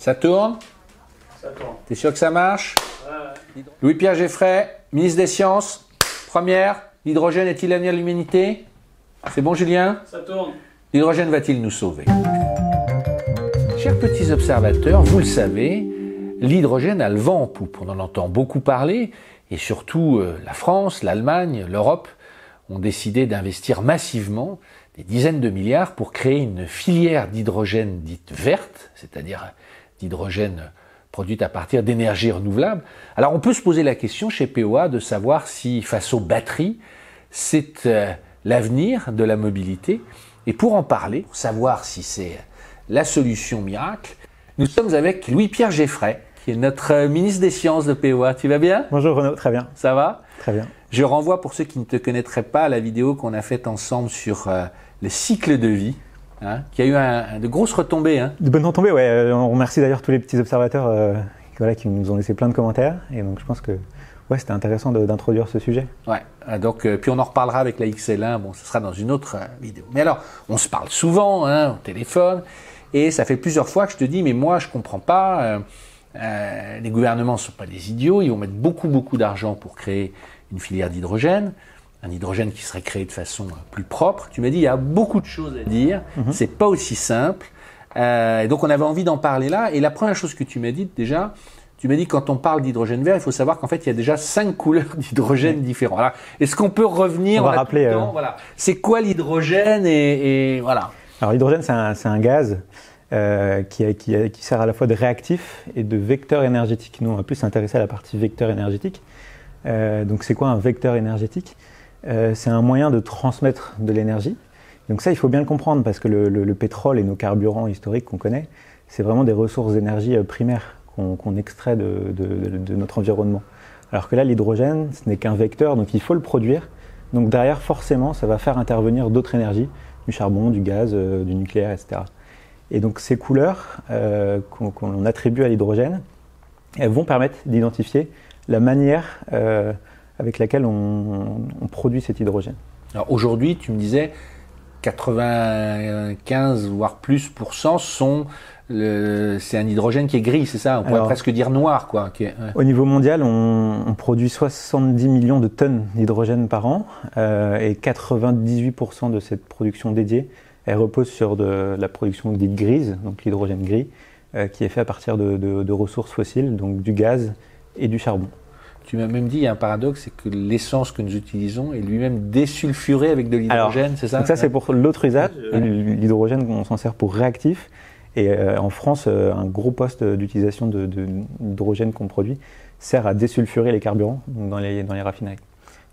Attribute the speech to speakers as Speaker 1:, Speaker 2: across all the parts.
Speaker 1: Ça tourne
Speaker 2: Ça tourne.
Speaker 1: T'es sûr que ça marche
Speaker 2: Ouais.
Speaker 1: Louis-Pierre Geffray, ministre des Sciences. Première, l'hydrogène est-il l'avenir de l'humanité C'est bon Julien
Speaker 2: Ça tourne.
Speaker 1: L'hydrogène va-t-il nous sauver Chers petits observateurs, vous le savez, l'hydrogène a le vent en poupe. On en entend beaucoup parler et surtout euh, la France, l'Allemagne, l'Europe ont décidé d'investir massivement des dizaines de milliards pour créer une filière d'hydrogène dite verte, c'est-à-dire d'hydrogène produite à partir d'énergies renouvelables. Alors on peut se poser la question chez POA de savoir si face aux batteries, c'est euh, l'avenir de la mobilité. Et pour en parler, pour savoir si c'est la solution miracle, nous sommes avec Louis-Pierre Geffray, qui est notre ministre des Sciences de POA. Tu vas bien?
Speaker 3: Bonjour Renaud, très bien,
Speaker 1: Ça va?
Speaker 3: Très bien.
Speaker 1: Je renvoie pour ceux qui ne te connaîtraient pas à la vidéo qu'on a faite ensemble sur euh, le cycle de vie, hein, qui a eu un- de grosses retombées. Hein.
Speaker 3: De bonnes retombées, ouais. euh, On remercie d'ailleurs tous les petits observateurs euh, qui, voilà, qui nous ont laissé plein de commentaires. Et donc je pense que ouais, c'était intéressant d'introduire ce sujet.
Speaker 1: Ouais. euh, Donc, euh, puis on en reparlera avec la XL1. Bon, ce sera dans une autre euh, vidéo. Mais alors, on se parle souvent, hein, au téléphone, et ça fait plusieurs fois que je te dis, mais moi, je comprends pas. euh, euh, les gouvernements ne sont pas des idiots. Ils vont mettre beaucoup, beaucoup d'argent pour créer une filière d'hydrogène, un hydrogène qui serait créé de façon euh, plus propre. Tu m'as dit, il y a beaucoup de choses à dire. C'est pas aussi simple. Euh, et donc, on avait envie d'en parler là. Et la première chose que tu m'as dit déjà, tu m'as dit quand on parle d'hydrogène vert, il faut savoir qu'en fait, il y a déjà cinq couleurs d'hydrogène différents. Alors, est-ce qu'on peut revenir
Speaker 3: On va rappeler, euh,
Speaker 1: voilà. C'est quoi l'hydrogène et, et voilà.
Speaker 3: Alors l'hydrogène, c'est un, c'est un gaz euh, qui, qui- qui sert à la fois de réactif et de vecteur énergétique. Nous, on va plus s'intéresser à la partie vecteur énergétique. Euh, donc c'est quoi un vecteur énergétique? Euh, C'est un moyen de transmettre de l'énergie. Donc ça, il faut bien le comprendre parce que le, le- le pétrole et nos carburants historiques qu'on connaît, c'est vraiment des ressources d'énergie euh, primaires qu'on extrait de, de- de- notre environnement. Alors que là, l'hydrogène, ce n'est qu'un vecteur, donc il faut le produire. Donc derrière, forcément, ça va faire intervenir d'autres énergies, du charbon, du gaz, euh, du nucléaire, etc. Et donc ces couleurs euh, qu'on qu'on attribue à l'hydrogène, elles vont permettre d'identifier la manière euh, avec laquelle on, on produit cet hydrogène.
Speaker 1: Alors aujourd'hui, tu me disais 95 voire plus pour cent sont c'est un hydrogène qui est gris, c'est ça? On pourrait
Speaker 3: Alors-
Speaker 1: presque dire noir, quoi. qui est- ouais.
Speaker 3: Au niveau mondial, on, on produit 70 millions de tonnes d'hydrogène par an euh, et 98% de cette production dédiée, elle repose sur de la production dite grise, donc l'hydrogène gris, euh, qui est fait à partir de, de- de ressources fossiles, donc du gaz et du charbon.
Speaker 1: Tu m'as même dit, il y a un paradoxe, c'est que l'essence que nous utilisons est lui-même désulfurée avec de l'hydrogène, c'est ça
Speaker 3: Donc ça, c'est pour l'autre usage. L'hydrogène, on s'en sert pour réactif. Et euh, en France, euh, un gros poste d'utilisation de- de- d'hydrogène qu'on produit sert à désulfurer les carburants dans, les, dans les raffineries.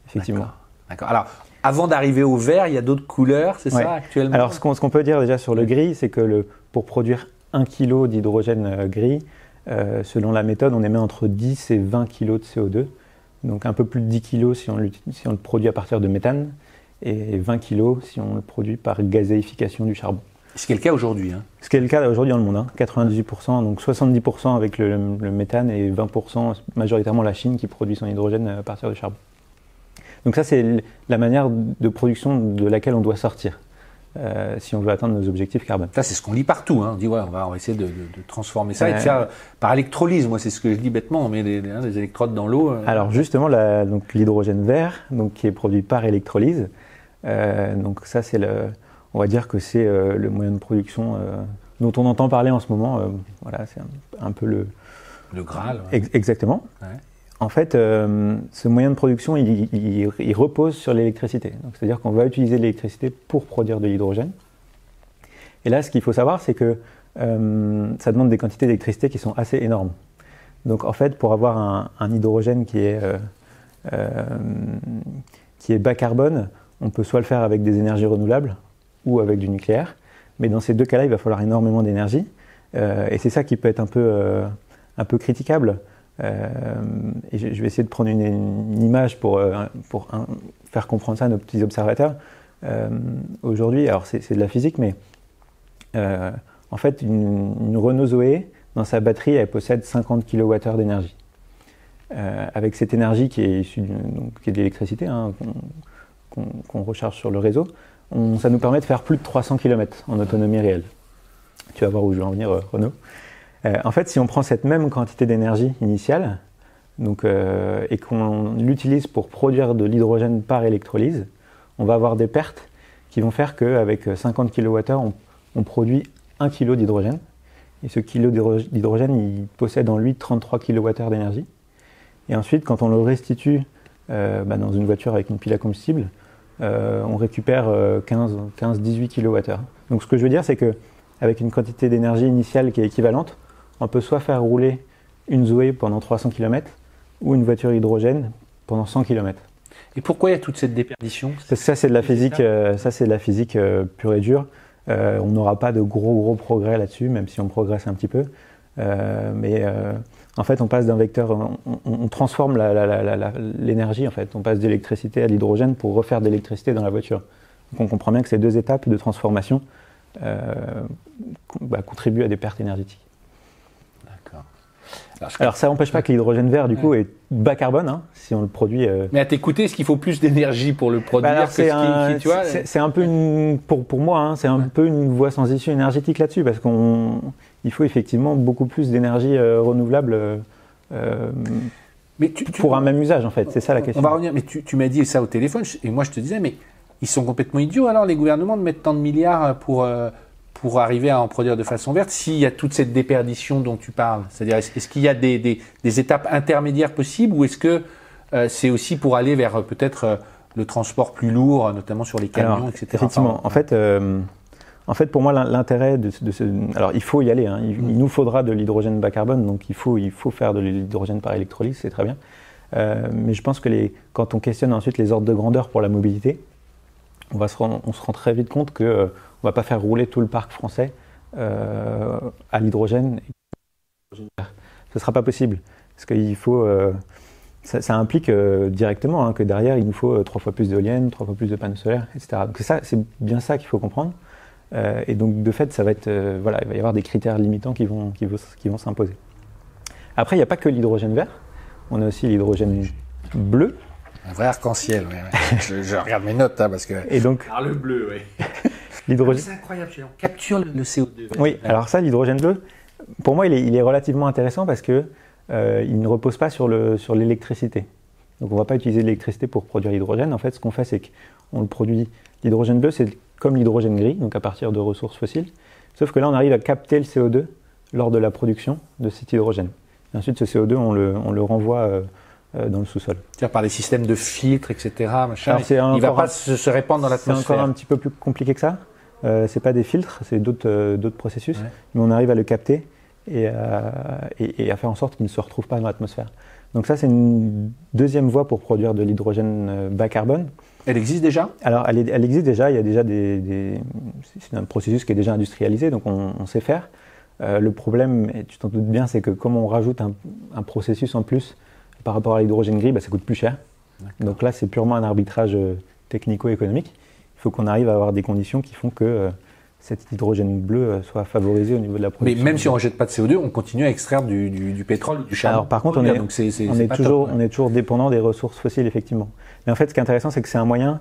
Speaker 3: Effectivement.
Speaker 1: D'accord. D'accord. Alors, avant d'arriver au vert, il y a d'autres couleurs, c'est
Speaker 3: Ouais.
Speaker 1: ça actuellement
Speaker 3: Alors, ce qu'on ce qu'on peut dire déjà sur le gris, c'est que le, pour produire 1 kg d'hydrogène euh, gris, euh, selon la méthode, on émet entre 10 et 20 kg de CO2. Donc un peu plus de 10 kg si on, l'uti- si on le produit à partir de méthane, et 20 kg si on le produit par gazéification du charbon.
Speaker 1: Ce qui est le cas aujourd'hui. hein.
Speaker 3: Ce qui est le cas aujourd'hui dans le monde, hein. 98%, donc 70% avec le, le méthane et 20% majoritairement la Chine qui produit son hydrogène à partir de charbon. Donc ça c'est la manière de production de laquelle on doit sortir euh, si on veut atteindre nos objectifs carbone.
Speaker 1: Ça, c'est ce qu'on lit partout. Hein. On dit, ouais, on va, on va essayer de, de- de transformer ça et de faire par électrolyse. Moi, c'est ce que je dis bêtement. On met des, des- hein, des électrodes dans l'eau. euh.
Speaker 3: Alors justement, la- donc l'hydrogène vert, donc qui est produit par électrolyse, euh, donc ça c'est le, on va dire que c'est euh, le moyen de production euh, dont on entend parler en ce moment. voilà, c'est un, un peu le,
Speaker 1: le Graal. ouais.
Speaker 3: Ex- exactement.
Speaker 1: Ouais.
Speaker 3: En fait, euh, ce moyen de production, il, repose sur l'électricité. C'est-à-dire qu'on va utiliser l'électricité pour produire de l'hydrogène. Et là, ce qu'il faut savoir, c'est que euh, ça demande des quantités d'électricité qui sont assez énormes. Donc, en fait, pour avoir un, hydrogène qui est, euh, qui est bas carbone, on peut soit le faire avec des énergies renouvelables ou avec du nucléaire. Mais dans ces deux cas-là, il va falloir énormément d'énergie. Et c'est ça qui peut être un peu, un peu critiquable. Euh, et je vais essayer de prendre une, image pour, euh, faire comprendre ça à nos petits observateurs. Euh, Aujourd'hui, alors c'est de la physique, mais en fait, une, Renault Zoé, dans sa batterie, elle possède 50 kWh d'énergie. Avec cette énergie qui est issue de l'électricité, hein, qu'on recharge sur le réseau, ça nous permet de faire plus de 300 km en autonomie réelle. Tu vas voir où je veux en venir, euh, Renaud. Euh, en fait, si on prend cette même quantité d'énergie initiale donc, euh, et qu'on l'utilise pour produire de l'hydrogène par électrolyse, on va avoir des pertes qui vont faire qu'avec 50 kWh, on, on produit 1 kg d'hydrogène. Et ce kilo d'hydrogène, il possède en lui 33 kWh d'énergie. Et ensuite, quand on le restitue euh, bah, dans une voiture avec une pile à combustible, euh, on récupère 15-18 kWh. Donc ce que je veux dire, c'est qu'avec une quantité d'énergie initiale qui est équivalente, on peut soit faire rouler une Zoé pendant 300 km ou une voiture hydrogène pendant 100 km.
Speaker 1: Et pourquoi il y a toute cette déperdition?
Speaker 3: Ça, c'est de la physique, euh, ça c'est de la physique euh, pure et dure. Euh, on n'aura pas de gros gros progrès là-dessus, même si on progresse un petit peu. mais en fait, on passe d'un vecteur, on, transforme l'énergie en fait. On passe d'électricité à l'hydrogène pour refaire de l'électricité dans la voiture. Donc on comprend bien que ces deux étapes de transformation bah, contribuent à des pertes énergétiques. Alors, ça n'empêche pas que l'hydrogène vert, du coup, est bas carbone, hein, si on le produit. Euh.
Speaker 1: Mais à t'écouter, est-ce qu'il faut plus d'énergie pour le produire bah
Speaker 3: C'est un, peu une, pour, pour moi, hein, c'est un peu une voie sans issue énergétique là-dessus, parce qu'il faut effectivement beaucoup plus d'énergie euh, renouvelable. Euh, mais pour un même usage, en fait, c'est ça la question.
Speaker 1: On va revenir, mais tu, tu m'as dit ça au téléphone, et moi je te disais, mais ils sont complètement idiots alors, les gouvernements, de mettre tant de milliards pour pour arriver à en produire de façon verte s'il y a toute cette déperdition dont tu parles C'est-à-dire, est-ce, qu'il y a des, des, étapes intermédiaires possibles ou est-ce que euh, c'est aussi pour aller vers euh, peut-être euh, le transport plus lourd, notamment sur les camions, etc.
Speaker 3: Effectivement. en, fait, en fait, pour moi, l'intérêt de, ce. Alors, il faut y aller. Hein. Il, nous faudra de l'hydrogène bas carbone, donc il faut, il faut faire de l'hydrogène par électrolyse, c'est très bien. mais je pense que les, quand on questionne ensuite les ordres de grandeur pour la mobilité, on, va se rend, on se rend très vite compte que on va pas faire rouler tout le parc français euh, à l'hydrogène. Ce ne sera pas possible. Parce qu'il faut. Euh, ça, implique euh, directement hein, que derrière, il nous faut trois fois plus d'éoliennes, trois fois plus de panneaux solaires, etc. Donc ça, c'est bien ça qu'il faut comprendre. et donc, de fait, ça va être, voilà, il va y avoir des critères limitants qui vont, qui vont, qui vont s'imposer. Après, il n'y a pas que l'hydrogène vert. On a aussi l'hydrogène bleu.
Speaker 1: Un vrai arc-en-ciel, oui. je, regarde mes notes, hein, parce que.
Speaker 3: Et donc.
Speaker 1: Ah, le bleu, oui. L'hydrogène. C'est incroyable, on capture le, CO2.
Speaker 3: Oui, alors ça, l'hydrogène bleu, pour moi, il est, il est, relativement intéressant parce que euh, il ne repose pas sur l'électricité. Sur Donc on ne va pas utiliser l'électricité pour produire l'hydrogène. En fait, ce qu'on fait, c'est qu'on le produit. L'hydrogène bleu, c'est comme l'hydrogène gris, donc à partir de ressources fossiles. Sauf que là, on arrive à capter le CO2 lors de la production de cet hydrogène. Et ensuite, ce CO2, on le, on le renvoie euh, euh, dans le sous-sol.
Speaker 1: C'est-à-dire par les systèmes de filtres, etc. Machin, il ne va pas se, se répandre dans l'atmosphère.
Speaker 3: C'est encore un petit peu plus compliqué que ça. Euh, c'est pas des filtres, c'est d'autres euh, processus, mais on arrive à le capter et, et, à faire en sorte qu'il ne se retrouve pas dans l'atmosphère. Donc ça, c'est une deuxième voie pour produire de l'hydrogène euh, bas carbone.
Speaker 1: Elle existe déjà?
Speaker 3: Alors, elle, elle, existe déjà. Il y a déjà des, c'est un processus qui est déjà industrialisé, donc on, sait faire. Euh, le problème, et tu t'en doutes bien, c'est que comme on rajoute un, un, processus en plus par rapport à l'hydrogène gris, bah, ça coûte plus cher. Donc là, c'est purement un arbitrage technico-économique il faut qu'on arrive à avoir des conditions qui font que euh, cet hydrogène bleu euh, soit favorisé au niveau de la production.
Speaker 1: Mais même si on ne rejette pas de CO2, on continue à extraire du, du, pétrole, du charbon.
Speaker 3: Alors par contre, on, est, on, est toujours, on est toujours dépendant des ressources fossiles, effectivement. Mais en fait, ce qui est intéressant, c'est que c'est un moyen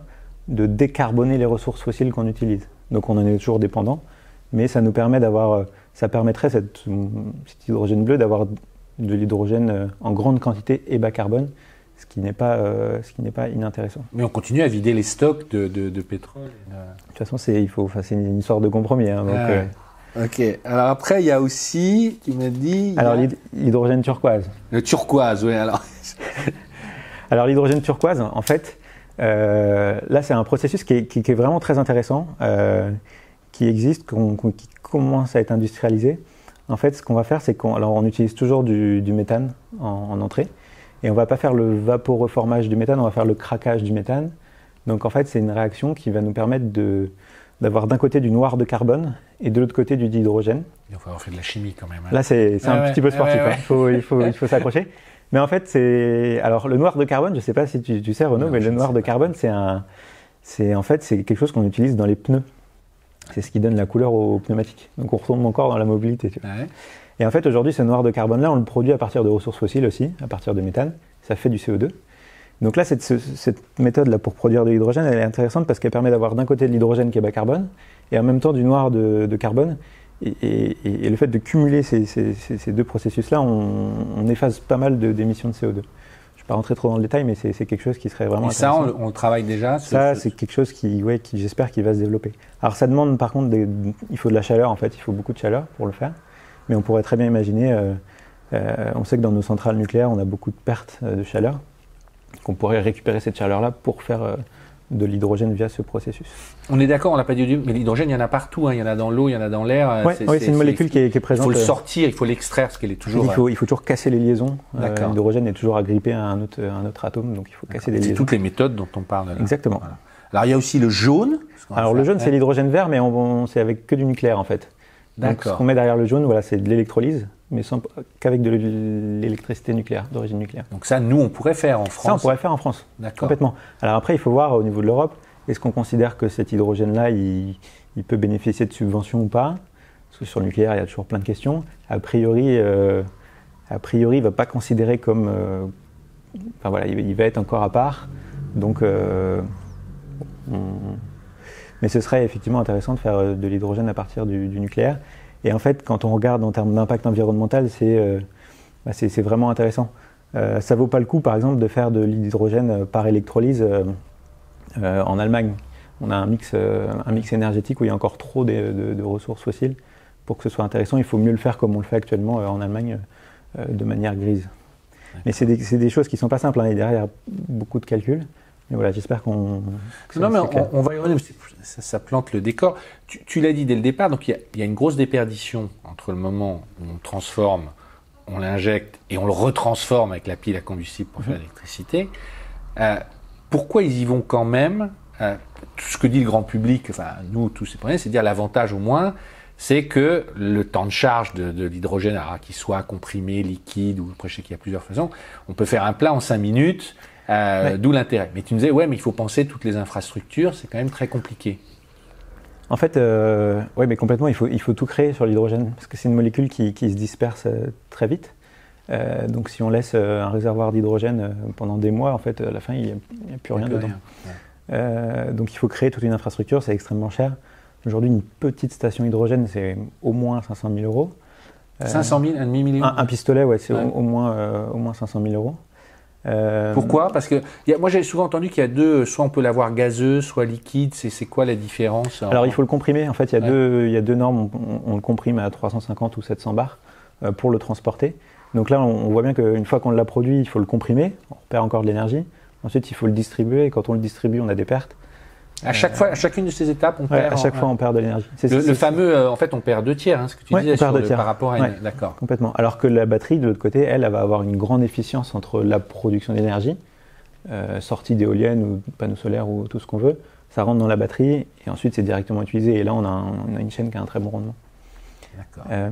Speaker 3: de décarboner les ressources fossiles qu'on utilise. Donc on en est toujours dépendant, mais ça nous permet d'avoir, euh, ça permettrait cette, cet hydrogène bleu d'avoir de l'hydrogène en grande quantité et bas carbone, ce qui n'est pas, euh, ce qui n'est pas inintéressant.
Speaker 1: Mais on continue à vider les stocks de, de, pétrole.
Speaker 3: De toute façon, c'est, il faut, c'est une sorte de compromis. Hein, donc, euh.
Speaker 1: Ok. Alors après, il y a aussi, tu m'as dit.
Speaker 3: Alors l'hydrogène turquoise.
Speaker 1: Le turquoise, oui. Alors.
Speaker 3: alors l'hydrogène turquoise, en fait, euh, là, c'est un processus qui est, qui, est, vraiment très intéressant, qui existe, qui commence à être industrialisé. En fait, ce qu'on va faire, c'est qu'on, alors, on utilise toujours du, du méthane en, en entrée. Et on ne va pas faire le vaporeformage du méthane, on va faire le craquage du méthane. Donc en fait, c'est une réaction qui va nous permettre de, d'avoir d'un côté du noir de carbone et de l'autre côté du dihydrogène.
Speaker 1: Il faut avoir fait de la chimie quand même. Hein.
Speaker 3: Là, c'est, c'est un petit peu sportif, hein. il, faut, il, faut, il faut s'accrocher. Mais en fait, c'est. Alors, le noir de carbone, je ne sais pas si tu, tu sais, Renaud, mais le noir de carbone, c'est un. C'est, en fait, c'est quelque chose qu'on utilise dans les pneus. C'est ce qui donne la couleur aux pneumatiques. Donc, on retombe encore dans la mobilité. Tu vois. Et en fait, aujourd'hui, ce noir de carbone-là, on le produit à partir de ressources fossiles aussi, à partir de méthane. Ça fait du CO2. Donc là, cette, cette méthode-là pour produire de l'hydrogène, elle est intéressante parce qu'elle permet d'avoir d'un côté de l'hydrogène qui est bas carbone et en même temps du noir de, carbone et, et, le fait de cumuler ces, ces, ces deux processus-là, on, on, efface pas mal d'émissions de, CO2. Je ne vais pas rentrer trop dans le détail, mais c'est quelque chose qui serait vraiment.
Speaker 1: Et ça, on, on, travaille déjà
Speaker 3: Ça, c'est quelque chose qui, ouais, qui j'espère, qui va se développer. Alors, ça demande par contre, des, il faut de la chaleur, en fait, il faut beaucoup de chaleur pour le faire. Mais on pourrait très bien imaginer, euh, euh, on sait que dans nos centrales nucléaires, on a beaucoup de pertes euh, de chaleur, qu'on pourrait récupérer cette chaleur-là pour faire euh, de l'hydrogène via ce processus.
Speaker 1: On est d'accord, on l'a pas dit, mais l'hydrogène, il y en a partout. Hein. Il y en a dans l'eau, il y en a dans l'air.
Speaker 3: Oui, c'est une molécule qui est, qui est, présente.
Speaker 1: Il faut le sortir, il faut l'extraire parce qu'elle est toujours.
Speaker 3: Il faut, il faut, toujours casser les liaisons. Euh, l'hydrogène est toujours agrippé à un autre, un autre atome, donc il faut casser les liaisons.
Speaker 1: C'est toutes les méthodes dont on parle. Là.
Speaker 3: Exactement.
Speaker 1: Voilà. Alors il y a aussi le jaune.
Speaker 3: Alors le jaune, c'est l'hydrogène vert, mais on, c'est avec que du nucléaire en fait. Donc ce qu'on met derrière le jaune, voilà, c'est de l'électrolyse mais qu'avec de l'électricité nucléaire, d'origine nucléaire.
Speaker 1: Donc ça, nous, on pourrait faire en France
Speaker 3: Ça, on pourrait faire en France, complètement. Alors après, il faut voir au niveau de l'Europe, est-ce qu'on considère que cet hydrogène-là, il, il, peut bénéficier de subventions ou pas? Parce que sur le nucléaire, il y a toujours plein de questions. A priori, euh, a priori il ne va pas considérer comme... Euh, enfin voilà, il, il, va être encore à part. Donc... Euh, on, mais ce serait effectivement intéressant de faire de l'hydrogène à partir du, du nucléaire. Et en fait, quand on regarde en termes d'impact environnemental, c'est euh, bah vraiment intéressant. Euh, ça vaut pas le coup, par exemple, de faire de l'hydrogène euh, par électrolyse euh, euh, en Allemagne. On a un mix, euh, un mix énergétique où il y a encore trop de, de, de, ressources fossiles. Pour que ce soit intéressant, il faut mieux le faire comme on le fait actuellement en Allemagne, de manière grise. Mais c'est des, des, choses qui sont pas simples. Hein, derrière, il y a beaucoup de calculs. Mais voilà, j'espère qu'on.
Speaker 1: Non, mais on, on, va y revenir. Ça, ça, plante le décor. Tu, tu l'as dit dès le départ, donc il y, y, a, une grosse déperdition entre le moment où on transforme, on l'injecte et on le retransforme avec la pile à combustible pour mmh. faire l'électricité. Euh, pourquoi ils y vont quand même euh, Tout ce que dit le grand public, enfin nous tous ces premiers, c'est dire l'avantage au moins, c'est que le temps de charge de, de l'hydrogène, qu'il soit comprimé, liquide ou après je sais qu'il y a plusieurs façons, on peut faire un plat en 5 minutes euh, ouais. D'où l'intérêt. Mais tu me disais, ouais, mais il faut penser toutes les infrastructures, c'est quand même très compliqué.
Speaker 3: En fait, euh, oui, mais complètement, il faut, il faut tout créer sur l'hydrogène, parce que c'est une molécule qui, qui, se disperse euh, très vite. Euh, donc si on laisse un réservoir d'hydrogène pendant des mois, en fait, à la fin, il n'y a, a, plus rien dedans. Ouais. donc il faut créer toute une infrastructure, c'est extrêmement cher. Aujourd'hui, une petite station hydrogène, c'est au moins 500 000 euros.
Speaker 1: 500 000, un demi-million
Speaker 3: un, un, pistolet, ouais, c'est ouais. au, au, moins, au moins 500 000 euros.
Speaker 1: Euh... Pourquoi? Parce que y a, moi j'ai souvent entendu qu'il y a deux, soit on peut l'avoir gazeux, soit liquide. C'est quoi la différence?
Speaker 3: Alors en... il faut le comprimer. En fait, il y a, ouais. deux, il y a deux normes. On, on, le comprime à 350 ou 700 bars euh, pour le transporter. Donc là, on, on voit bien qu'une fois qu'on l'a produit, il faut le comprimer. On perd encore de l'énergie. Ensuite, il faut le distribuer. Et quand on le distribue, on a des pertes.
Speaker 1: À chaque fois, à chacune de ces étapes, on
Speaker 3: ouais,
Speaker 1: perd.
Speaker 3: À chaque en, fois, on perd de l'énergie.
Speaker 1: Le, le, fameux, euh, en fait, on perd deux tiers, hein, ce que tu
Speaker 3: ouais,
Speaker 1: disais,
Speaker 3: on perd
Speaker 1: sur
Speaker 3: deux
Speaker 1: le,
Speaker 3: tiers.
Speaker 1: par rapport à
Speaker 3: ouais,
Speaker 1: une... D'accord.
Speaker 3: Complètement. Alors que la batterie, de l'autre côté, elle, elle va avoir une grande efficience entre la production d'énergie, euh, sortie d'éoliennes ou panneaux solaires ou tout ce qu'on veut, ça rentre dans la batterie et ensuite c'est directement utilisé. Et là, on a, un, on a, une chaîne qui a un très bon rendement.
Speaker 1: D'accord. Euh,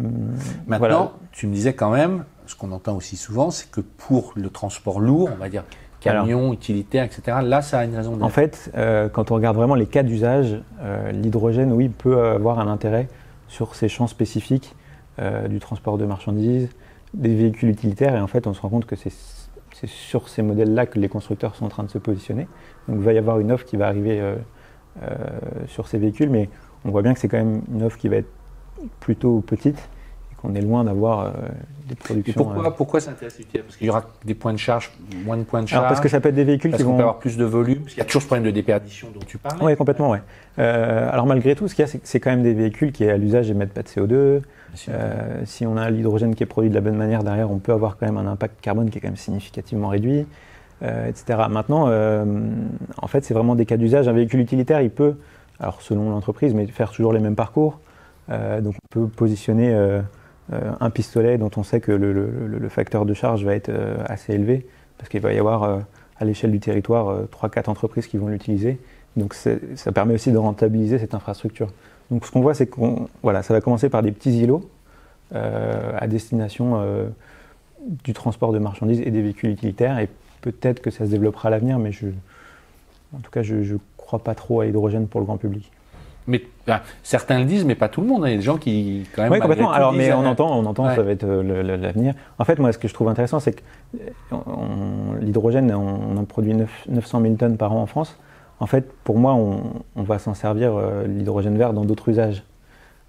Speaker 1: Maintenant, voilà. tu me disais quand même, ce qu'on entend aussi souvent, c'est que pour le transport lourd, on va dire camions, Alors, utilitaires, etc. Là, ça a une raison
Speaker 3: En fait, euh, quand on regarde vraiment les cas d'usage, euh, l'hydrogène, oui, peut avoir un intérêt sur ces champs spécifiques euh, du transport de marchandises, des véhicules utilitaires, et en fait, on se rend compte que c'est sur ces modèles-là que les constructeurs sont en train de se positionner. Donc, il va y avoir une offre qui va arriver sur ces véhicules, mais on voit bien que c'est quand même une offre qui va être plutôt petite on est loin d'avoir euh, des productions.
Speaker 1: Et pourquoi, euh... pourquoi ça intéresse l'utilitaire Parce qu'il y aura des points de charge, moins de points de charge.
Speaker 3: Alors parce que ça peut être des véhicules
Speaker 1: parce
Speaker 3: qui vont
Speaker 1: peut avoir plus de volume. Parce qu'il y a toujours ce problème de déperdition dont tu parles.
Speaker 3: Oui, complètement, ouais. Euh, alors malgré tout, ce qu'il y a, c'est quand même des véhicules qui à l'usage émettent pas de CO2. Euh, si on a l'hydrogène qui est produit de la bonne manière derrière, on peut avoir quand même un impact carbone qui est quand même significativement réduit, euh, etc. Maintenant, en fait, c'est vraiment des cas d'usage. Un véhicule utilitaire, il peut, alors selon l'entreprise, mais faire toujours les mêmes parcours. Euh, donc on peut positionner euh, un pistolet dont on sait que le, facteur de charge va être euh, assez élevé, parce qu'il va y avoir euh, à l'échelle du territoire 3-4 entreprises qui vont l'utiliser. Donc ça permet aussi de rentabiliser cette infrastructure. Donc ce qu'on voit, c'est que voilà, ça va commencer par des petits îlots euh, à destination euh, du transport de marchandises et des véhicules utilitaires, et peut-être que ça se développera à l'avenir, mais en tout cas, je ne crois pas trop à l'hydrogène pour le grand public.
Speaker 1: Mais certains le disent, mais pas tout le monde. Il y a des gens qui, quand même.
Speaker 3: Oui, complètement. Alors, mais on entend, on entend, ouais. ça va être euh, l'avenir. En fait, moi, ce que je trouve intéressant, c'est que l'hydrogène, on, on, en produit 9, 900 000 tonnes par an en France. En fait, pour moi, on, on va s'en servir euh, l'hydrogène vert dans d'autres usages.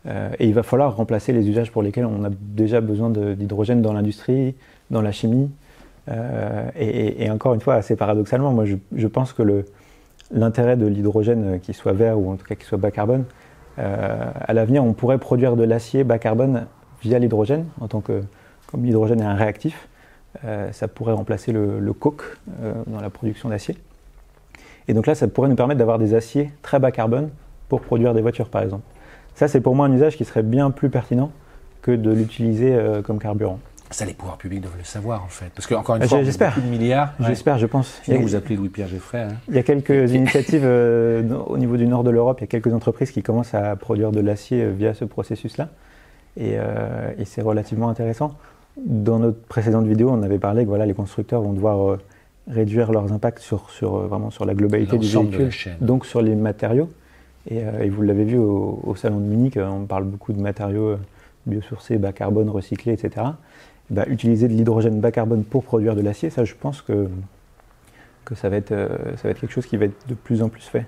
Speaker 3: Euh, et il va falloir remplacer les usages pour lesquels on a déjà besoin d'hydrogène dans l'industrie, dans la chimie. Euh, et, et encore une fois, assez paradoxalement, moi je, je pense que le- l'intérêt de l'hydrogène, euh, qu'il soit vert ou en tout cas qu'il soit bas carbone, euh, à l'avenir, on pourrait produire de l'acier bas carbone via l'hydrogène, en tant que, comme l'hydrogène est un réactif, euh, ça pourrait remplacer le, coke dans la production d'acier. Et donc là, ça pourrait nous permettre d'avoir des aciers très bas carbone pour produire des voitures, par exemple. Ça, c'est pour moi un usage qui serait bien plus pertinent que de l'utiliser comme carburant.
Speaker 1: Ça, les pouvoirs publics doivent le savoir, en fait. Parce qu'encore une
Speaker 3: Euh,
Speaker 1: fois,
Speaker 3: j'espère.
Speaker 1: de milliards. Ouais.
Speaker 3: J'espère, je pense.
Speaker 1: Sinon,
Speaker 3: a,
Speaker 1: vous appelez Louis-Pierre Geffray. hein.
Speaker 3: il y a quelques initiatives euh, au niveau du nord de l'Europe, il y a quelques entreprises qui commencent à produire de l'acier euh, via ce processus-là. Et, euh, et c'est relativement intéressant. Dans notre précédente vidéo, on avait parlé que voilà, les constructeurs vont devoir réduire leurs impacts sur, sur, vraiment sur la globalité du
Speaker 1: L'ensemble de la
Speaker 3: véhicule,
Speaker 1: chaîne.
Speaker 3: donc sur les matériaux. Et, et vous l'avez vu au, au salon de Munich, on parle beaucoup de matériaux biosourcés, bas carbone, recyclés, etc. Bah, utiliser de l'hydrogène bas carbone pour produire de l'acier, ça je pense que, que ça, va être, euh, ça va être quelque chose qui va être de plus en plus fait.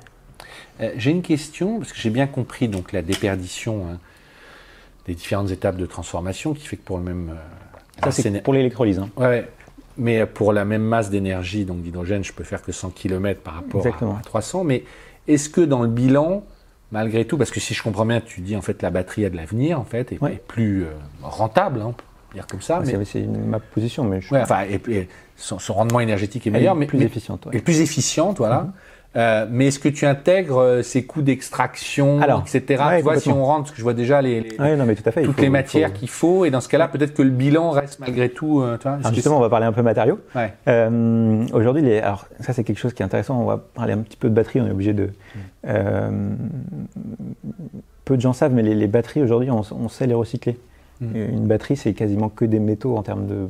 Speaker 1: Euh, J'ai une question, parce que j'ai bien compris donc, la déperdition hein, des différentes étapes de transformation qui fait que pour le même. euh,
Speaker 3: Ça c'est pour l'électrolyse. hein.
Speaker 1: Ouais, mais pour la même masse d'énergie, donc d'hydrogène, je peux faire que 100 km par rapport à-
Speaker 3: Exactement.
Speaker 1: à 300. Mais est-ce que dans le bilan, malgré tout, parce que si je comprends bien, tu dis en fait la batterie a de l'avenir, en fait, et,
Speaker 3: Ouais.
Speaker 1: et plus euh, rentable, hein, dire comme ça. mais,
Speaker 3: C'est ma position, mais je
Speaker 1: ouais, enfin, et, et son, son rendement énergétique est
Speaker 3: elle est
Speaker 1: meilleur, mais,
Speaker 3: plus
Speaker 1: mais-
Speaker 3: efficiente. ouais.
Speaker 1: et plus efficiente, voilà. Euh, mais est-ce que tu intègres euh, ces coûts d'extraction, etc.
Speaker 3: ouais,
Speaker 1: tu vois, si on rentre, parce que je vois déjà les, les-
Speaker 3: Ouais, non, mais tout à fait. il
Speaker 1: toutes
Speaker 3: faut-
Speaker 1: les matières
Speaker 3: faut-
Speaker 1: qu'il faut, et dans ce cas-là, peut-être que le bilan reste malgré tout. euh, tu vois, est-ce
Speaker 3: Alors
Speaker 1: que
Speaker 3: justement, on va parler un peu matériaux.
Speaker 1: ouais.
Speaker 3: Euh, Aujourd'hui, les... alors ça c'est quelque chose qui est intéressant. On va parler un petit peu de batterie. On est obligé de. Euh, peu de gens savent, mais les, les batteries aujourd'hui, on, on sait les recycler.
Speaker 1: Mm.
Speaker 3: Une batterie, c'est quasiment que des métaux en termes de,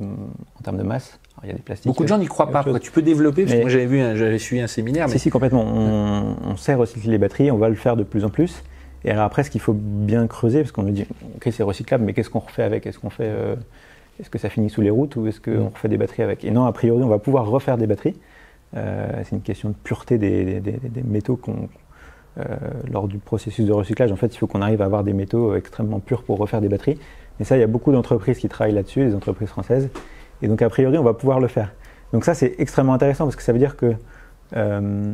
Speaker 3: en termes de masse. Alors, il y a des plastiques.
Speaker 1: Beaucoup de gens n'y croient pas. tu peux développer, parce que moi j'avais vu, un- j'avais suivi un séminaire, mais
Speaker 3: Si, si, complètement. On, on sait recycler les batteries, on va le faire de plus en plus. Et alors après, ce qu'il faut bien creuser, parce qu'on nous dit, ok, c'est recyclable, mais qu'est-ce qu'on refait avec? Est-ce qu'on fait, euh, est-ce que ça finit sous les routes ou est-ce qu'on
Speaker 1: Mm.
Speaker 3: refait des batteries avec? Et non, a priori, on va pouvoir refaire des batteries. Euh, c'est une question de pureté des, des- des- des métaux qu'on, lors du processus de recyclage. En fait, il faut qu'on arrive à avoir des métaux extrêmement purs pour refaire des batteries. Mais ça, il y a beaucoup d'entreprises qui travaillent là-dessus, des entreprises françaises. Et donc, a priori, on va pouvoir le faire. Donc ça, c'est extrêmement intéressant parce que ça veut dire que euh,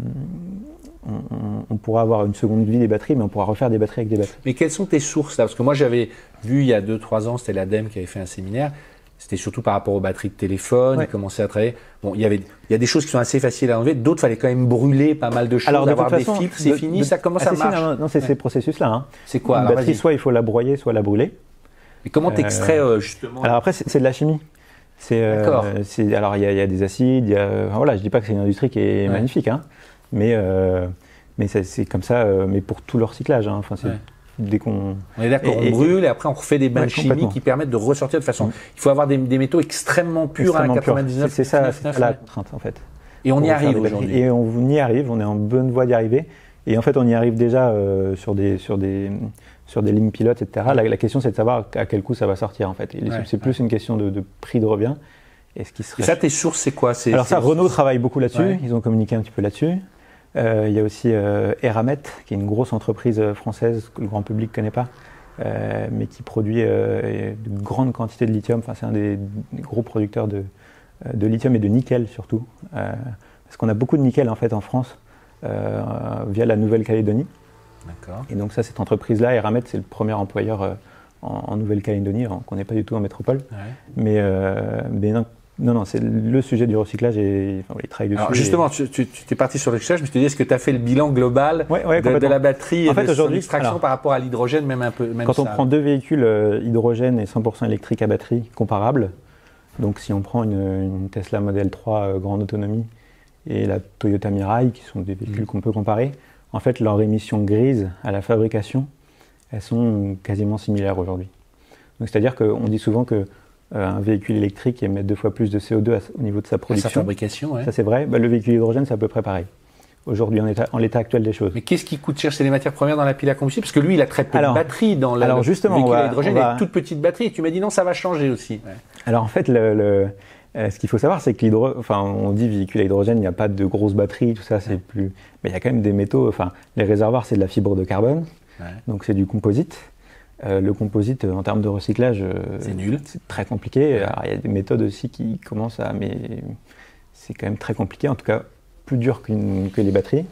Speaker 3: on, on- on pourra avoir une seconde vie des batteries, mais on pourra refaire des batteries avec des batteries.
Speaker 1: Mais quelles sont tes sources là? Parce que moi j'avais vu il y a 2-3 ans, c'était l'ADEME qui avait fait un séminaire. C'était surtout par rapport aux batteries de téléphone,
Speaker 3: Ouais.
Speaker 1: commençaient à travailler. Bon, il y avait, il y a des choses qui sont assez faciles à enlever, d'autres fallait quand même brûler pas mal de choses,
Speaker 3: de
Speaker 1: avoir
Speaker 3: toute
Speaker 1: des filtres, c'est
Speaker 3: de-
Speaker 1: fini,
Speaker 3: de-
Speaker 1: ça comment
Speaker 3: Ah,
Speaker 1: ça
Speaker 3: si, si,
Speaker 1: marche
Speaker 3: non, non, c'est
Speaker 1: Ouais.
Speaker 3: ces processus-là. hein.
Speaker 1: C'est quoi
Speaker 3: Une
Speaker 1: alors,
Speaker 3: batterie, soit il faut la broyer, soit la brûler.
Speaker 1: Mais comment t'extrais euh, justement
Speaker 3: Alors après, c'est de la chimie. C'est, euh, alors il y, y a des acides, y a, voilà, je dis pas que c'est une industrie qui est
Speaker 1: Ouais.
Speaker 3: magnifique, hein, mais euh, mais c'est comme ça, euh, mais pour tout le recyclage. hein. Enfin, c'est
Speaker 1: Ouais.
Speaker 3: Dès qu'on
Speaker 1: On est d'accord,
Speaker 3: Et-
Speaker 1: on
Speaker 3: et-
Speaker 1: brûle et après on refait des bains
Speaker 3: Ouais, complètement.
Speaker 1: qui permettent de ressortir de façon.
Speaker 3: Mm.
Speaker 1: Il faut avoir des, des métaux extrêmement purs
Speaker 3: extrêmement
Speaker 1: à
Speaker 3: purs.
Speaker 1: 99.
Speaker 3: C'est ça, c'est ça
Speaker 1: 99,
Speaker 3: la contrainte en fait.
Speaker 1: Et on y arrive aujourd'hui.
Speaker 3: Et on y arrive, on est en bonne voie d'y arriver. Et en fait, on y arrive déjà euh, sur, des, sur, des, sur des lignes pilotes, etc. La, la question, c'est de savoir à quel coût ça va sortir, en fait. Et
Speaker 1: Ouais,
Speaker 3: c'est plus une question de, de prix de revient. Et ce qui
Speaker 1: Et
Speaker 3: serait...
Speaker 1: ça, tes sources, c'est quoi? C'est-
Speaker 3: Alors ça, Renault travaille beaucoup là-dessus. Ils ont communiqué un petit peu là-dessus. Euh, il y a aussi euh, Eramet, qui est une grosse entreprise euh, française que le grand public ne connaît pas, euh, mais qui produit de grandes quantités de lithium. Enfin, c'est un des, des gros producteurs de, de lithium et de nickel surtout. Parce qu'on a beaucoup de nickel en fait en France via la Nouvelle-Calédonie. Et donc ça, cette entreprise-là, Eramet, c'est le premier employeur en, en Nouvelle-Calédonie, qu'on n'est pas du tout en métropole.
Speaker 1: Ouais.
Speaker 3: Mais, mais non, non, non, c'est le sujet du recyclage et enfin, ils travaillent dessus.
Speaker 1: Alors
Speaker 3: et-
Speaker 1: justement, tu, tu, tu t'es parti sur le recyclage, mais je te dis, est-ce que tu as fait le bilan global
Speaker 3: Ouais, ouais,
Speaker 1: de, la batterie
Speaker 3: En
Speaker 1: et
Speaker 3: fait,
Speaker 1: de son
Speaker 3: aujourd'hui,
Speaker 1: extraction
Speaker 3: alors-
Speaker 1: par rapport à l'hydrogène, même un peu même
Speaker 3: Quand on prend deux véhicules euh, hydrogène et 100% électrique à batterie comparables, donc si on prend une, une Tesla Model 3 euh, grande autonomie et la Toyota Mirai, qui sont des véhicules
Speaker 1: Mhm.
Speaker 3: qu'on peut comparer, en fait, leurs émissions grises à la fabrication, elles sont quasiment similaires aujourd'hui. Donc c'est-à-dire qu'on dit souvent que un véhicule électrique émet deux fois plus de CO2 à- au niveau de sa
Speaker 1: sa
Speaker 3: production.
Speaker 1: fabrication, ouais.
Speaker 3: Ça c'est vrai. Bah, le véhicule hydrogène, c'est à peu près pareil. Aujourd'hui, en, état- en l'état actuel des choses.
Speaker 1: Mais qu'est-ce qui coûte cher C'est les matières premières dans la pile à combustible? Parce que lui, il a très peu
Speaker 3: Alors-
Speaker 1: de batteries dans le,
Speaker 3: alors,
Speaker 1: le
Speaker 3: justement,
Speaker 1: véhicule
Speaker 3: on va-
Speaker 1: à hydrogène.
Speaker 3: on
Speaker 1: Il a
Speaker 3: va-
Speaker 1: une toute petite batterie. Et tu m'as dit non, ça va changer aussi. Ouais.
Speaker 3: Alors en fait, le, le- euh, ce qu'il faut savoir, c'est que l'hydro, enfin, on dit véhicule à hydrogène, il n'y a pas de grosses batteries, tout ça, c'est plus. Mais il y a quand même des métaux. Enfin, les réservoirs, c'est de la fibre de carbone,
Speaker 1: Ouais.
Speaker 3: donc c'est du composite. Euh, le composite, en termes de recyclage, euh,
Speaker 1: C'est nul.
Speaker 3: c'est très compliqué. Il y a des méthodes aussi qui commencent à. Mais c'est quand même très compliqué, en tout cas plus dur que les batteries.